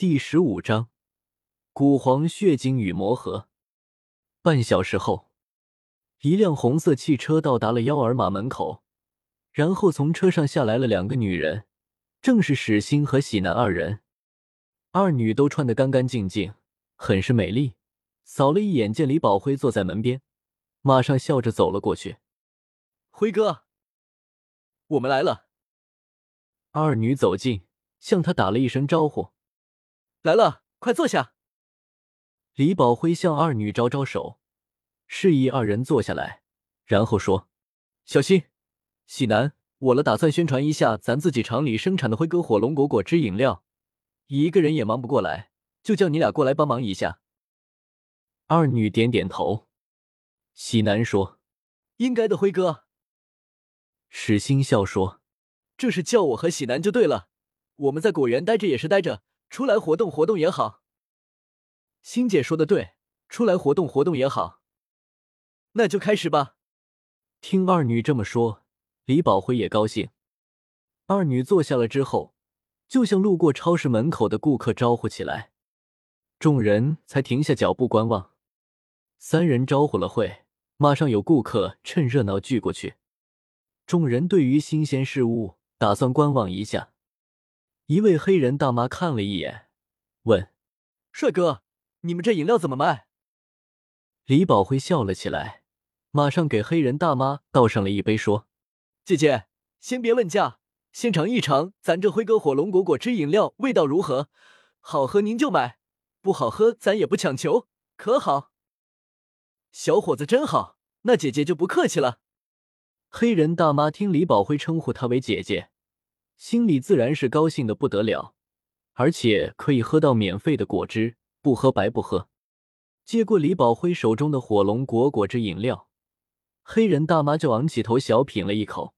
第十五章古皇血晶与魔核。半小时后，一辆红色汽车到达了幺儿马门口，然后从车上下来了两个女人，正是史欣和喜男二人。二女都穿得干干净净，很是美丽。扫了一眼，见李宝辉坐在门边，马上笑着走了过去：“辉哥，我们来了。”二女走近，向他打了一声招呼：“来了，快坐下。”李宝辉向二女招招手，示意二人坐下来，然后说：“小心，喜男，我了打算宣传一下咱自己厂里生产的辉哥火龙果果汁饮料，一个人也忙不过来，就叫你俩过来帮忙一下。”二女点点头，喜男说：“应该的，辉哥。”史欣笑说：“这是叫我和喜男就对了，我们在果园待着也是待着，出来活动活动也好。”欣姐说的对，出来活动活动也好。那就开始吧。听二女这么说，李宝辉也高兴。二女坐下了之后，就像路过超市门口的顾客招呼起来，众人才停下脚步观望。三人招呼了会，马上有顾客趁热闹聚过去。众人对于新鲜事物打算观望一下。一位黑人大妈看了一眼，问：“帅哥，你们这饮料怎么卖？”李宝辉笑了起来，马上给黑人大妈倒上了一杯，说：“姐姐，先别问价，先尝一尝咱这辉哥火龙果果汁饮料味道如何？好喝您就买，不好喝咱也不强求，可好？”小伙子真好，那姐姐就不客气了。黑人大妈听李宝辉称呼她为姐姐，心里自然是高兴的不得了，而且可以喝到免费的果汁，不喝白不喝。接过李宝辉手中的火龙果果汁饮料，黑人大妈就昂起头小品了一口。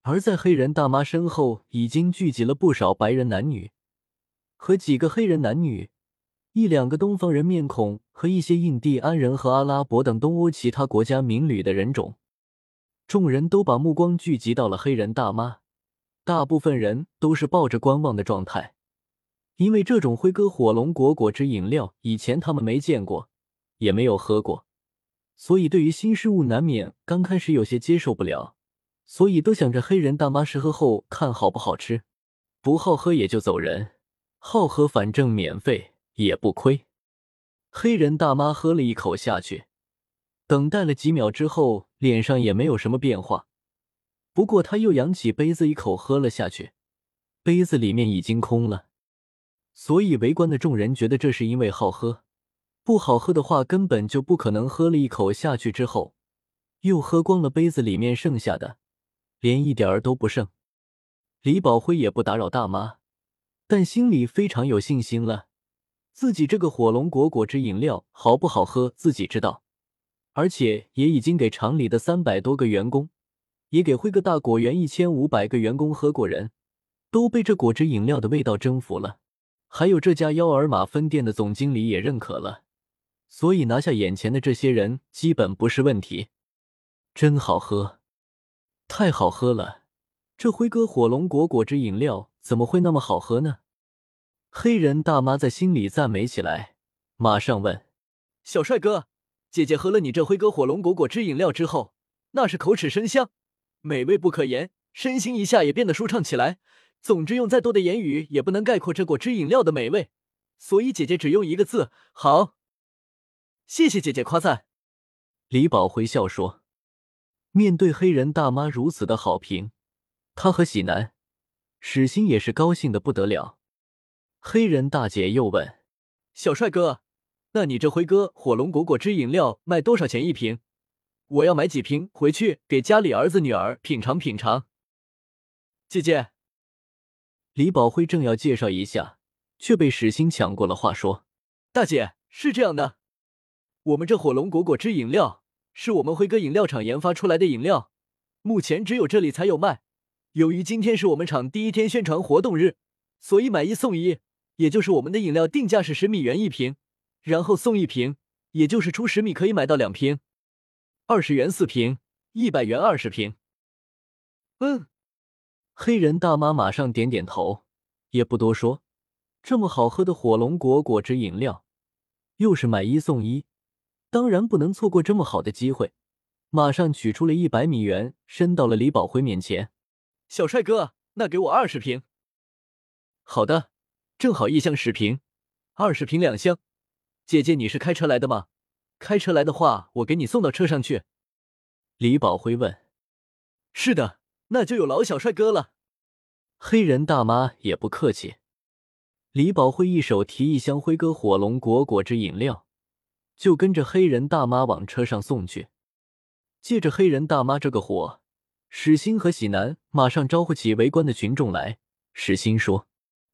而在黑人大妈身后，已经聚集了不少白人男女和几个黑人男女。一两个东方人面孔和一些印第安人和阿拉伯等东欧其他国家民旅的人种，众人都把目光聚集到了黑人大妈。大部分人都是抱着观望的状态，因为这种辉哥火龙果果汁饮料以前他们没见过，也没有喝过，所以对于新事物难免刚开始有些接受不了，所以都想着黑人大妈试喝后看好不好吃，不好喝也就走人，好喝反正免费。也不亏。黑人大妈喝了一口下去，等待了几秒之后，脸上也没有什么变化。不过，他又扬起杯子一口喝了下去，杯子里面已经空了。所以，围观的众人觉得这是因为好喝，不好喝的话根本就不可能喝了一口下去之后又喝光了杯子里面剩下的，连一点儿都不剩。李宝辉也不打扰大妈，但心里非常有信心了。自己这个火龙果果汁饮料好不好喝，自己知道，而且也已经给厂里的三百多个员工，也给辉哥大果园一千五百个员工喝过，人都被这果汁饮料的味道征服了。还有这家幺儿马分店的总经理也认可了，所以拿下眼前的这些人基本不是问题。真好喝，太好喝了！这辉哥火龙果果汁饮料怎么会那么好喝呢？黑人大妈在心里赞美起来，马上问：“小帅哥，姐姐喝了你这辉哥火龙果果汁饮料之后，那是口齿生香，美味不可言，身心一下也变得舒畅起来。总之，用再多的言语也不能概括这果汁饮料的美味。所以，姐姐只用一个字：好。谢谢姐姐夸赞。”李宝回笑说：“面对黑人大妈如此的好评，他和喜男、史欣也是高兴的不得了。”黑人大姐又问：“小帅哥，那你这辉哥火龙果果汁饮料卖多少钱一瓶？我要买几瓶回去给家里儿子女儿品尝品尝。”姐姐，李宝辉正要介绍一下，却被史欣抢过了话，说：“大姐是这样的，我们这火龙果果汁饮料是我们辉哥饮料厂研发出来的饮料，目前只有这里才有卖。由于今天是我们厂第一天宣传活动日，所以买一送一。”也就是我们的饮料定价是十米元一瓶，然后送一瓶，也就是出十米可以买到两瓶，二十元四瓶，一百元二十瓶。嗯，黑人大妈马上点点头，也不多说，这么好喝的火龙果果汁饮料，又是买一送一，当然不能错过这么好的机会。马上取出了一百米元，伸到了李宝辉面前。小帅哥，那给我二十瓶。好的，正好一箱十瓶，二十瓶两箱。姐姐，你是开车来的吗？开车来的话，我给你送到车上去。李宝辉问。是的，那就有劳小帅哥了。黑人大妈也不客气。李宝辉一手提一箱辉哥火龙果果汁饮料，就跟着黑人大妈往车上送去。借着黑人大妈这个火，史欣和喜南马上招呼起围观的群众来。史欣说：“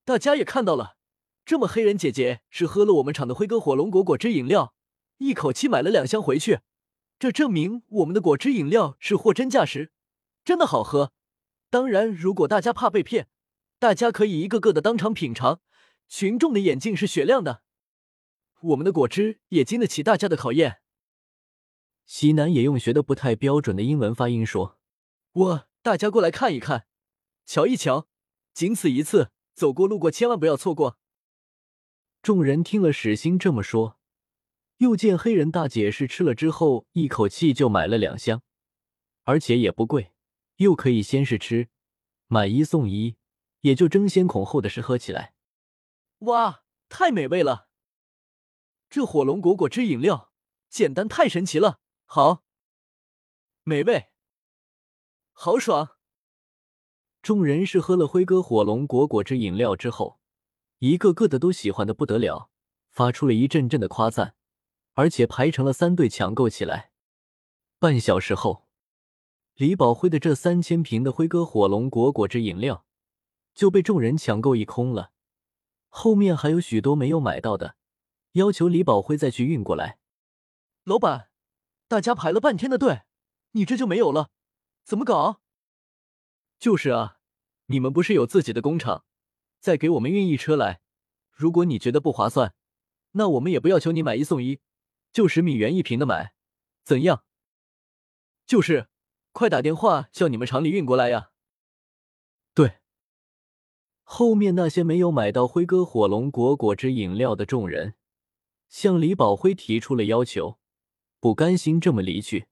大家也看到了，这么黑人姐姐是喝了我们厂的辉哥火龙果果汁饮料，一口气买了两箱回去，这证明我们的果汁饮料是货真价实，真的好喝。当然，如果大家怕被骗，大家可以一个个的当场品尝。群众的眼睛是雪亮的，我们的果汁也经得起大家的考验。”西南也用学的不太标准的英文发音说：“我大家过来看一看，瞧一瞧，仅此一次，走过路过千万不要错过。”众人听了史欣这么说，又见黑人大姐是吃了之后一口气就买了两箱，而且也不贵，又可以先试吃，买一送一，也就争先恐后的试喝起来。哇，太美味了！这火龙果果汁饮料简单太神奇了。好，美味，好爽！众人是喝了辉哥火龙果果汁饮料之后，一个个的都喜欢的不得了，发出了一阵阵的夸赞，而且排成了三队抢购起来。半小时后，李宝辉的这三千瓶的辉哥火龙果果汁饮料就被众人抢购一空了，后面还有许多没有买到的，要求李宝辉再去运过来。老板。大家排了半天的队，你这就没有了，怎么搞？就是啊，你们不是有自己的工厂，再给我们运一车来。如果你觉得不划算，那我们也不要求你买一送一，就十米元一瓶的买，怎样？就是，快打电话叫你们厂里运过来呀。对，后面那些没有买到辉哥火龙果果汁饮料的众人，向李宝辉提出了要求。不甘心这么离去，